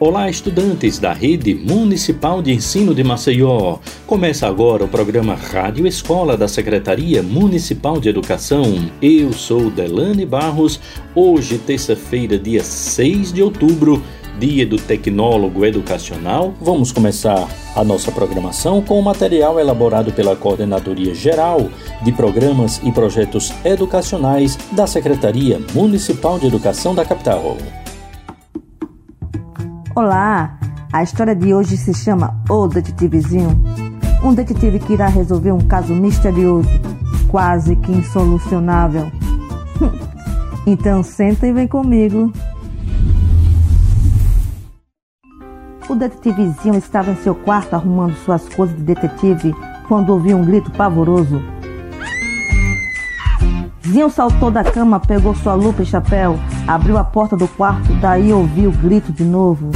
Olá, estudantes da Rede Municipal de Ensino de Maceió. Começa agora o programa Rádio Escola da Secretaria Municipal de Educação. Eu sou Delane Barros. Hoje, terça-feira, dia 6 de outubro, dia do tecnólogo educacional. Vamos começar a nossa programação com o material elaborado pela Coordenadoria Geral de Programas e Projetos Educacionais da Secretaria Municipal de Educação da capital. Olá! A história de hoje se chama O Detetivezinho. Um detetive que irá resolver um caso misterioso, quase que insolucionável. então senta e vem comigo. O detetivezinho estava em seu quarto arrumando suas coisas de detetive quando ouviu um grito pavoroso. Zinho saltou da cama, pegou sua lupa e chapéu, abriu a porta do quarto, daí ouviu o grito de novo.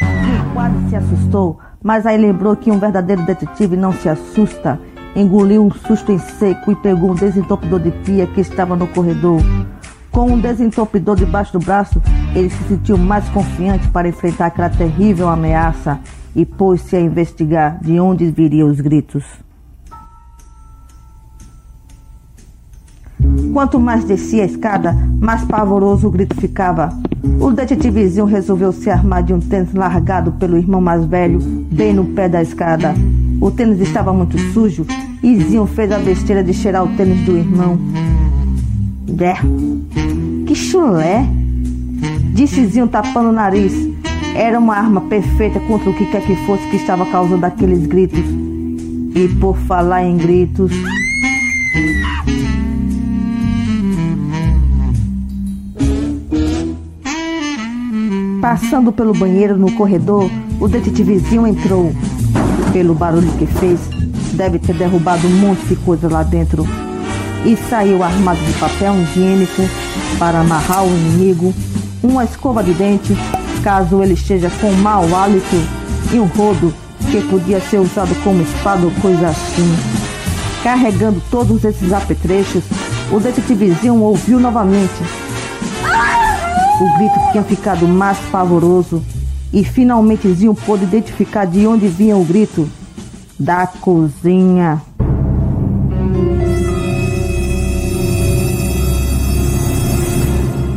Zinho quase se assustou, mas aí lembrou que um verdadeiro detetive não se assusta. Engoliu um susto em seco e pegou um desentupidor de pia que estava no corredor. Com um desentupidor debaixo do braço, ele se sentiu mais confiante para enfrentar aquela terrível ameaça e pôs-se a investigar de onde viriam os gritos. Quanto mais descia a escada, mais pavoroso o grito ficava. O detetivezinho resolveu se armar de um tênis largado pelo irmão mais velho, bem no pé da escada. O tênis estava muito sujo e Zinho fez a besteira de cheirar o tênis do irmão. É, que chulé! Disse Zinho tapando o nariz. Era uma arma perfeita contra o que quer que fosse que estava causando aqueles gritos. E por falar em gritos. Passando pelo banheiro no corredor, o detetivezinho entrou. Pelo barulho que fez, deve ter derrubado um monte de coisa lá dentro. E saiu armado de papel higiênico para amarrar o inimigo, uma escova de dente, caso ele esteja com mau hálito, e um rodo que podia ser usado como espada ou coisa assim. Carregando todos esses apetrechos, o detetivezinho ouviu novamente o grito tinha ficado mais pavoroso e finalmente Zinho pôde identificar de onde vinha o grito. Da cozinha.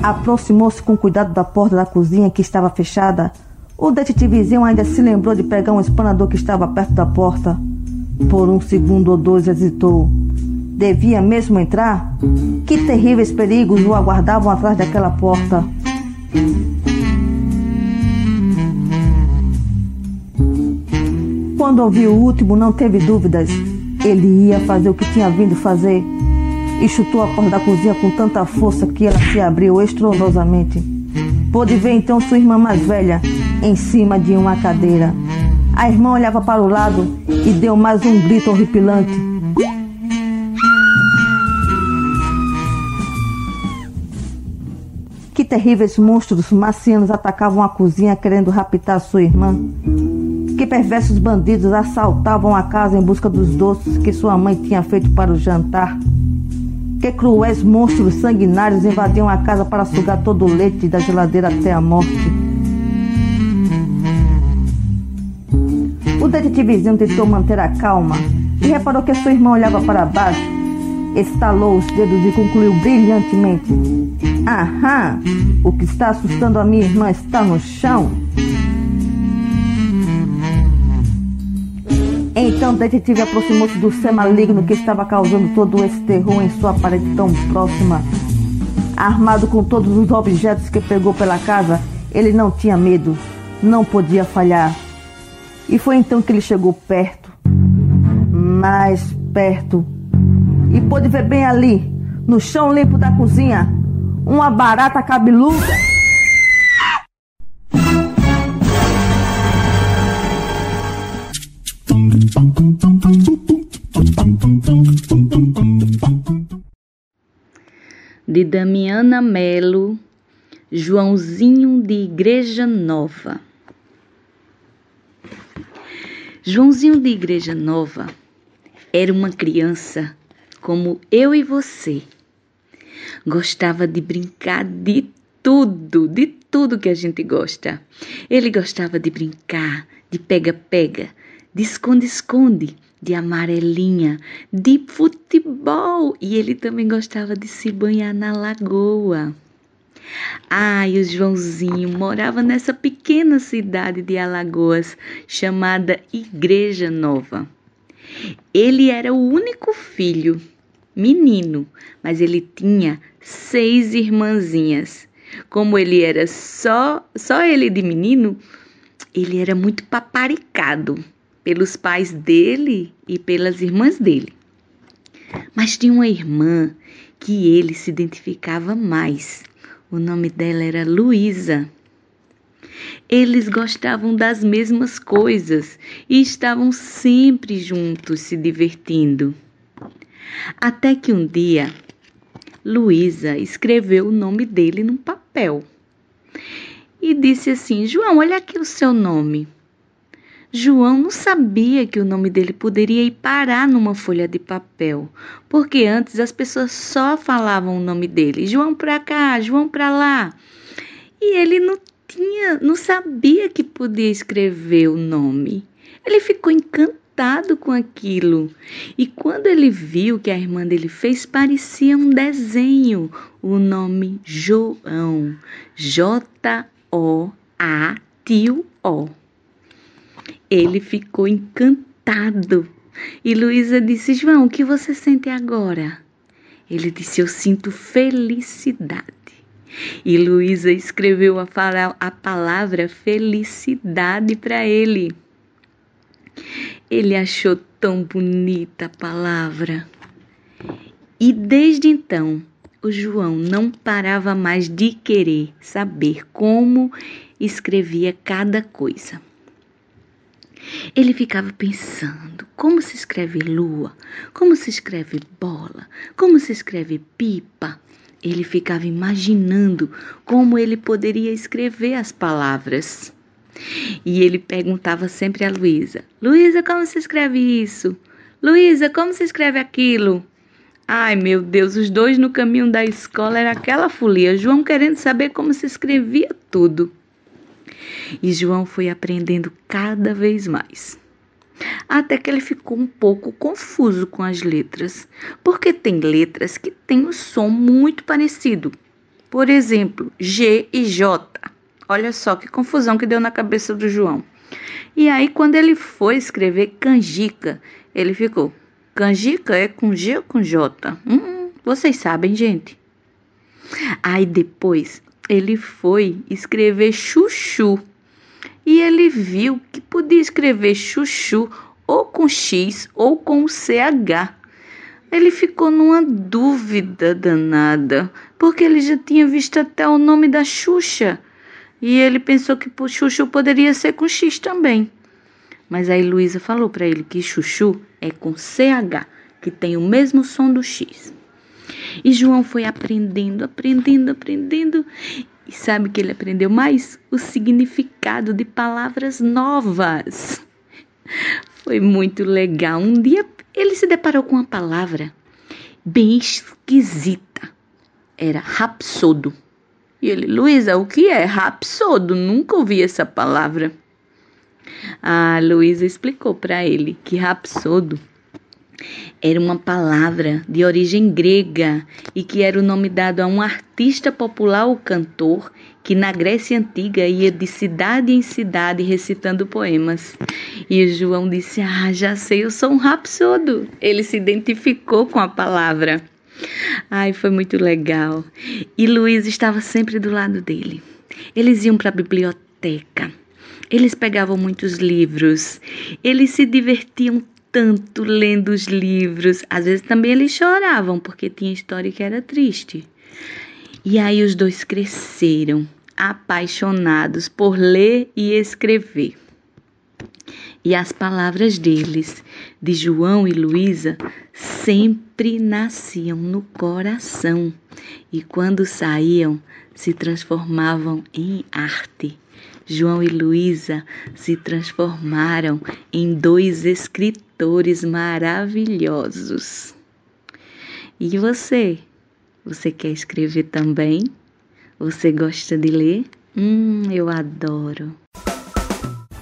Aproximou-se com cuidado da porta da cozinha que estava fechada. O detetivezinho ainda se lembrou de pegar um espanador que estava perto da porta. Por um segundo ou dois hesitou. Devia mesmo entrar? Que terríveis perigos o aguardavam atrás daquela porta. Quando ouviu o último, não teve dúvidas. Ele ia fazer o que tinha vindo fazer. E chutou a porta da cozinha com tanta força que ela se abriu estrondosamente. Pôde ver então sua irmã mais velha em cima de uma cadeira. A irmã olhava para o lado e deu mais um grito horripilante. Que terríveis monstros marcianos atacavam a cozinha querendo raptar sua irmã. Que perversos bandidos assaltavam a casa em busca dos doces que sua mãe tinha feito para o jantar. Que cruéis monstros sanguinários invadiam a casa para sugar todo o leite da geladeira até a morte. O detetivezinho tentou manter a calma e reparou que sua irmã olhava para baixo estalou os dedos e concluiu brilhantemente: Aham, o que está assustando a minha irmã está no chão. Então o detetive aproximou-se do ser maligno que estava causando todo esse terror em sua parede tão próxima. Armado com todos os objetos que pegou pela casa, ele não tinha medo, não podia falhar. E foi então que ele chegou perto, mais perto, e pôde ver bem ali, no chão limpo da cozinha, uma barata cabeluda. De Damiana Melo, Joãozinho de Igreja Nova. Joãozinho de Igreja Nova era uma criança como eu e você. Gostava de brincar de tudo, de tudo que a gente gosta. Ele gostava de brincar, de pega-pega, de esconde-esconde, de amarelinha, de futebol e ele também gostava de se banhar na lagoa. Ah, e o Joãozinho morava nessa pequena cidade de Alagoas chamada Igreja Nova. Ele era o único filho, menino, mas ele tinha seis irmãzinhas. Como ele era só só ele de menino, ele era muito paparicado pelos pais dele e pelas irmãs dele. Mas tinha uma irmã que ele se identificava mais. O nome dela era Luísa. Eles gostavam das mesmas coisas e estavam sempre juntos se divertindo. Até que um dia, Luísa escreveu o nome dele num papel e disse assim: João, olha aqui o seu nome. João não sabia que o nome dele poderia ir parar numa folha de papel, porque antes as pessoas só falavam o nome dele, João para cá, João para lá. E ele não tinha, não sabia que podia escrever o nome. Ele ficou encantado com aquilo. E quando ele viu que a irmã dele fez, parecia um desenho, o nome João, J O A tio O. Ele ficou encantado. E Luísa disse: João, o que você sente agora? Ele disse: Eu sinto felicidade. E Luísa escreveu a, a palavra felicidade para ele. Ele achou tão bonita a palavra. E desde então, o João não parava mais de querer saber como escrevia cada coisa. Ele ficava pensando como se escreve lua, como se escreve bola, como se escreve pipa. Ele ficava imaginando como ele poderia escrever as palavras. E ele perguntava sempre a Luísa: Luísa, como se escreve isso? Luísa, como se escreve aquilo? Ai, meu Deus, os dois no caminho da escola era aquela folia, João querendo saber como se escrevia tudo. E João foi aprendendo cada vez mais. Até que ele ficou um pouco confuso com as letras, porque tem letras que têm um som muito parecido. Por exemplo, G e J. Olha só que confusão que deu na cabeça do João. E aí, quando ele foi escrever canjica, ele ficou: canjica é com G ou com J? Hum, vocês sabem, gente. Aí depois ele foi escrever chuchu e ele viu que podia escrever chuchu ou com X ou com CH. Ele ficou numa dúvida danada, porque ele já tinha visto até o nome da Xuxa e ele pensou que chuchu poderia ser com X também. Mas aí Luísa falou para ele que chuchu é com CH, que tem o mesmo som do X. E João foi aprendendo, aprendendo, aprendendo. E sabe que ele aprendeu mais? O significado de palavras novas. Foi muito legal. Um dia ele se deparou com uma palavra bem esquisita. Era rapsodo. E ele, Luísa, o que é rapsodo? Nunca ouvi essa palavra. A Luísa explicou para ele que rapsodo era uma palavra de origem grega e que era o nome dado a um artista popular ou cantor que na Grécia Antiga ia de cidade em cidade recitando poemas. E João disse: Ah, já sei, eu sou um rapsodo. Ele se identificou com a palavra. Ai, foi muito legal. E Luiz estava sempre do lado dele. Eles iam para a biblioteca. Eles pegavam muitos livros. Eles se divertiam tanto lendo os livros. Às vezes também eles choravam, porque tinha história que era triste. E aí os dois cresceram, apaixonados por ler e escrever. E as palavras deles, de João e Luísa, sempre nasciam no coração e quando saíam se transformavam em arte. João e Luísa se transformaram em dois escritores maravilhosos. E você? Você quer escrever também? Você gosta de ler? Hum, eu adoro.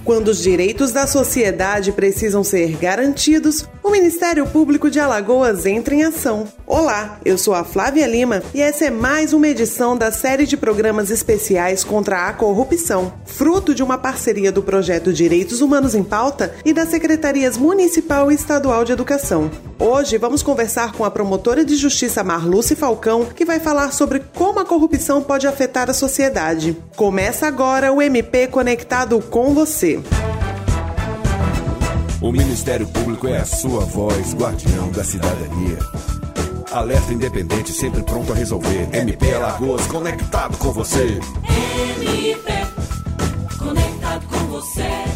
Quando os direitos da sociedade precisam ser garantidos, o Ministério Público de Alagoas entra em ação. Olá, eu sou a Flávia Lima e essa é mais uma edição da série de programas especiais contra a corrupção, fruto de uma parceria do projeto Direitos Humanos em Pauta e das Secretarias Municipal e Estadual de Educação. Hoje vamos conversar com a promotora de justiça Marluce Falcão, que vai falar sobre como a corrupção pode afetar a sociedade. Começa agora o MP Conectado com O Ministério Público é a sua voz, guardião da cidadania. Alerta independente, sempre pronto a resolver. MP Alagoas, conectado com você. MP, conectado com você.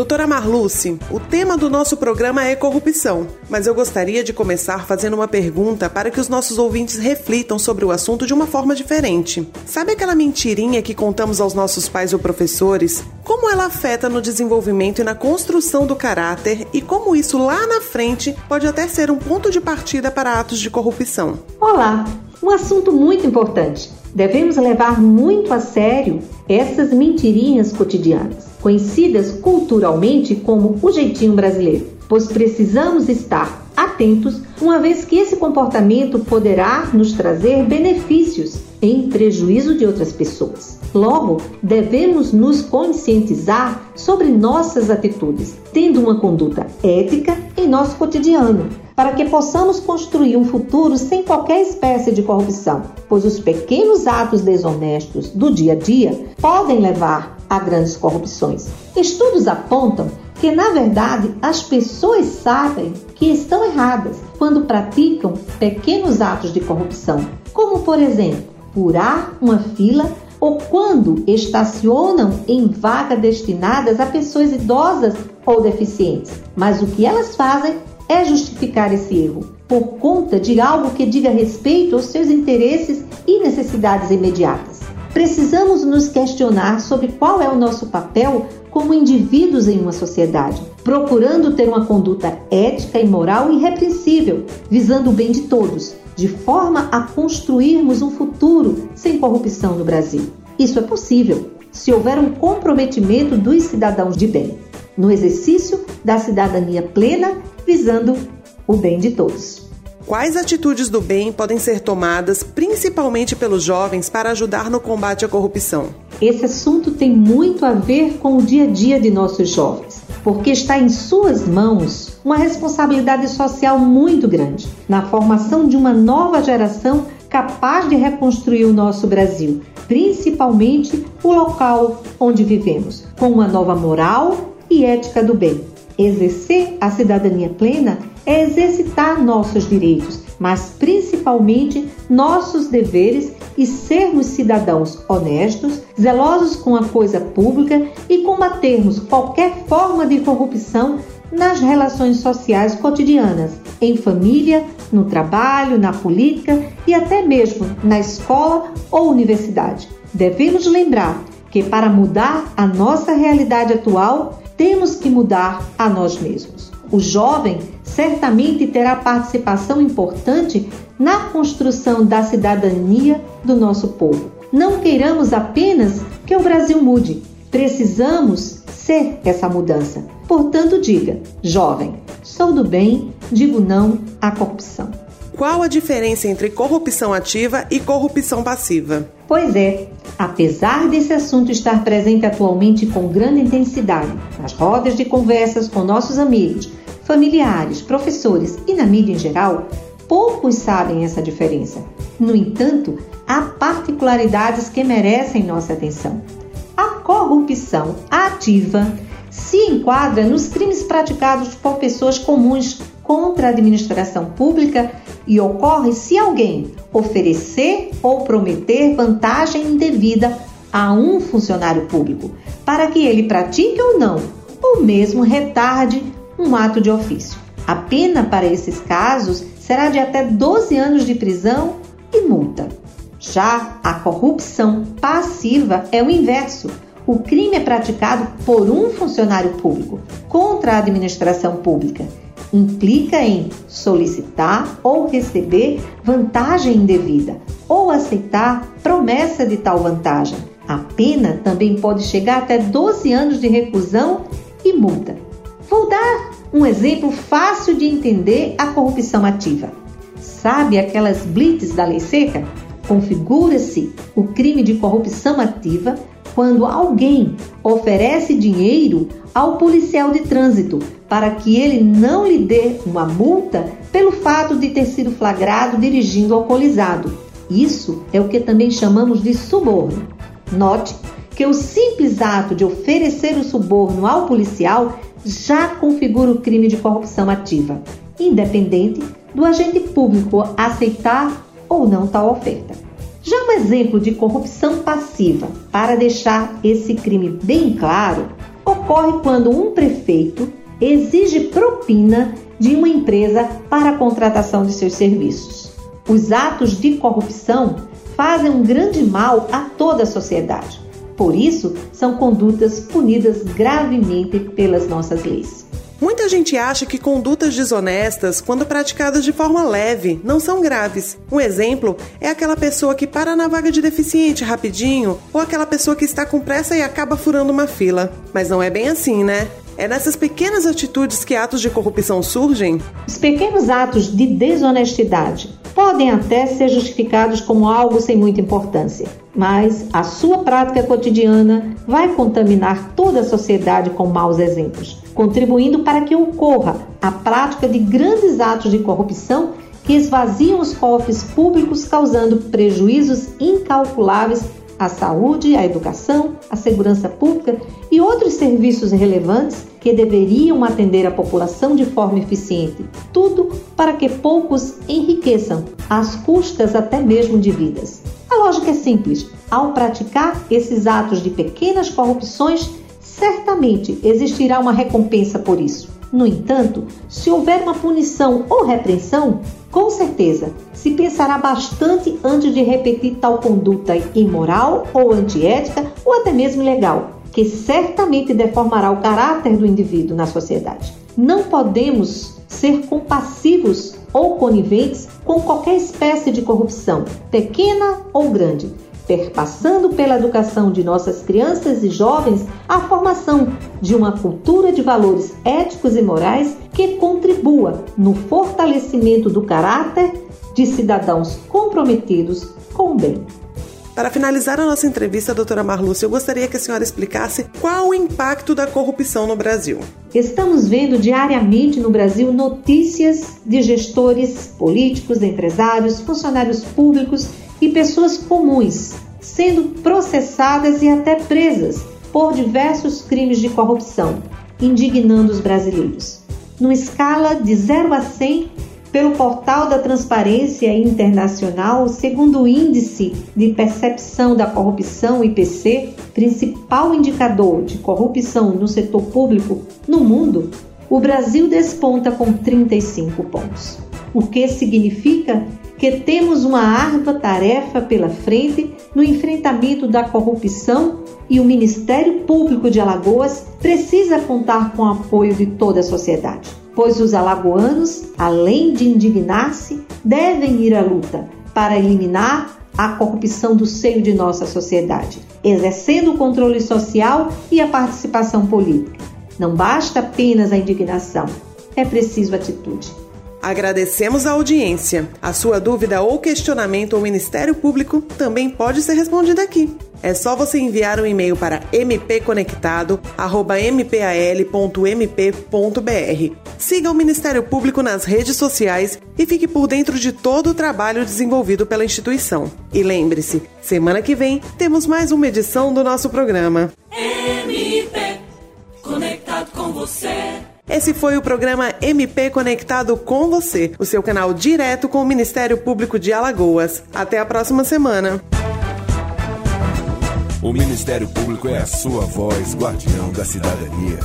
Doutora Marluce, o tema do nosso programa é corrupção, mas eu gostaria de começar fazendo uma pergunta para que os nossos ouvintes reflitam sobre o assunto de uma forma diferente. Sabe aquela mentirinha que contamos aos nossos pais ou professores? Como ela afeta no desenvolvimento e na construção do caráter e como isso lá na frente pode até ser um ponto de partida para atos de corrupção? Olá, um assunto muito importante. Devemos levar muito a sério essas mentirinhas cotidianas conhecidas culturalmente como o jeitinho brasileiro, pois precisamos estar atentos, uma vez que esse comportamento poderá nos trazer benefícios em prejuízo de outras pessoas. Logo, devemos nos conscientizar sobre nossas atitudes, tendo uma conduta ética em nosso cotidiano, para que possamos construir um futuro sem qualquer espécie de corrupção, pois os pequenos atos desonestos do dia a dia podem levar a grandes corrupções. Estudos apontam que, na verdade, as pessoas sabem que estão erradas quando praticam pequenos atos de corrupção, como, por exemplo, furar uma fila ou quando estacionam em vagas destinadas a pessoas idosas ou deficientes. Mas o que elas fazem é justificar esse erro por conta de algo que diga respeito aos seus interesses e necessidades imediatas. Precisamos nos questionar sobre qual é o nosso papel como indivíduos em uma sociedade, procurando ter uma conduta ética e moral irrepreensível, visando o bem de todos, de forma a construirmos um futuro sem corrupção no Brasil. Isso é possível se houver um comprometimento dos cidadãos de bem, no exercício da cidadania plena visando o bem de todos. Quais atitudes do bem podem ser tomadas, principalmente pelos jovens, para ajudar no combate à corrupção? Esse assunto tem muito a ver com o dia a dia de nossos jovens, porque está em suas mãos uma responsabilidade social muito grande na formação de uma nova geração capaz de reconstruir o nosso Brasil, principalmente o local onde vivemos, com uma nova moral e ética do bem. Exercer a cidadania plena é exercitar nossos direitos, mas principalmente nossos deveres e sermos cidadãos honestos, zelosos com a coisa pública e combatermos qualquer forma de corrupção nas relações sociais cotidianas, em família, no trabalho, na política e até mesmo na escola ou universidade. Devemos lembrar que para mudar a nossa realidade atual, temos que mudar a nós mesmos. O jovem certamente terá participação importante na construção da cidadania do nosso povo. Não queiramos apenas que o Brasil mude, precisamos ser essa mudança. Portanto, diga, jovem, sou do bem, digo não à corrupção. Qual a diferença entre corrupção ativa e corrupção passiva? Pois é, apesar desse assunto estar presente atualmente com grande intensidade nas rodas de conversas com nossos amigos, familiares, professores e na mídia em geral, poucos sabem essa diferença. No entanto, há particularidades que merecem nossa atenção. A corrupção ativa se enquadra nos crimes praticados por pessoas comuns contra a administração pública e ocorre se alguém oferecer ou prometer vantagem indevida a um funcionário público para que ele pratique ou não, ou mesmo retarde um ato de ofício. A pena para esses casos será de até 12 anos de prisão e multa. Já a corrupção passiva é o inverso. O crime é praticado por um funcionário público contra a administração pública implica em solicitar ou receber vantagem indevida ou aceitar promessa de tal vantagem. A pena também pode chegar até 12 anos de reclusão e multa. Vou dar um exemplo fácil de entender a corrupção ativa. Sabe aquelas blitz da lei seca? Configura-se o crime de corrupção ativa quando alguém oferece dinheiro ao policial de trânsito para que ele não lhe dê uma multa pelo fato de ter sido flagrado dirigindo alcoolizado. Isso é o que também chamamos de suborno. Note que o simples ato de oferecer o suborno ao policial já configura o crime de corrupção ativa, independente do agente público aceitar ou não tal oferta. Já um exemplo de corrupção passiva, para deixar esse crime bem claro, ocorre quando um prefeito exige propina de uma empresa para a contratação de seus serviços. Os atos de corrupção fazem um grande mal a toda a sociedade. Por isso, são condutas punidas gravemente pelas nossas leis. Muita gente acha que condutas desonestas, quando praticadas de forma leve, não são graves. Um exemplo é aquela pessoa que para na vaga de deficiente rapidinho, ou aquela pessoa que está com pressa e acaba furando uma fila. Mas não é bem assim, né? É nessas pequenas atitudes que atos de corrupção surgem? Os pequenos atos de desonestidade podem até ser justificados como algo sem muita importância, mas a sua prática cotidiana vai contaminar toda a sociedade com maus exemplos, contribuindo para que ocorra a prática de grandes atos de corrupção que esvaziam os cofres públicos, causando prejuízos incalculáveis à saúde, à educação, à segurança pública e outros serviços relevantes que deveriam atender a população de forma eficiente. Tudo para que poucos enriqueçam, às custas até mesmo de vidas. A lógica é simples: ao praticar esses atos de pequenas corrupções, certamente existirá uma recompensa por isso. No entanto, se houver uma punição ou repreensão, com certeza se pensará bastante antes de repetir tal conduta imoral ou antiética ou até mesmo ilegal, que certamente deformará o caráter do indivíduo na sociedade. Não podemos ser compassivos ou coniventes com qualquer espécie de corrupção, pequena ou grande perpassando pela educação de nossas crianças e jovens a formação de uma cultura de valores éticos e morais que contribua no fortalecimento do caráter de cidadãos comprometidos com o bem. Para finalizar a nossa entrevista, doutora Marlúcia, eu gostaria que a senhora explicasse qual o impacto da corrupção no Brasil. Estamos vendo diariamente no Brasil notícias de gestores políticos, empresários, funcionários públicos e pessoas comuns sendo processadas e até presas por diversos crimes de corrupção, indignando os brasileiros. Numa escala de 0 a 100, pelo portal da Transparência Internacional, segundo o Índice de Percepção da Corrupção IPC, principal indicador de corrupção no setor público no mundo, o Brasil desponta com 35 pontos. O que significa que temos uma árdua tarefa pela frente no enfrentamento da corrupção e o Ministério Público de Alagoas precisa contar com o apoio de toda a sociedade, pois os alagoanos, além de indignar-se, devem ir à luta para eliminar a corrupção do seio de nossa sociedade, exercendo o controle social e a participação política. Não basta apenas a indignação, é preciso atitude. Agradecemos a audiência. A sua dúvida ou questionamento ao Ministério Público também pode ser respondida aqui. É só você enviar um e-mail para mpconectado@mpal.mp.br. Siga o Ministério Público nas redes sociais e fique por dentro de todo o trabalho desenvolvido pela instituição. E lembre-se, semana que vem temos mais uma edição do nosso programa. MP conectado com você. Esse foi o programa MP Conectado com você, o seu canal direto com o Ministério Público de Alagoas. Até a próxima semana. O Ministério Público é a sua voz, guardião da cidadania.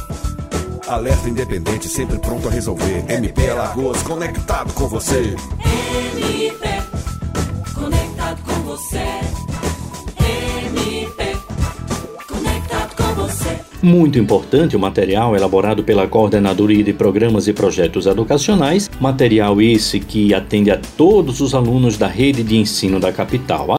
Alerta independente, sempre pronto a resolver. MP Alagoas, conectado com você. MP conectado com você. MP conectado com você. Muito importante o material elaborado pela Coordenadoria de Programas e Projetos Educacionais, material esse que atende a todos os alunos da rede de ensino da capital.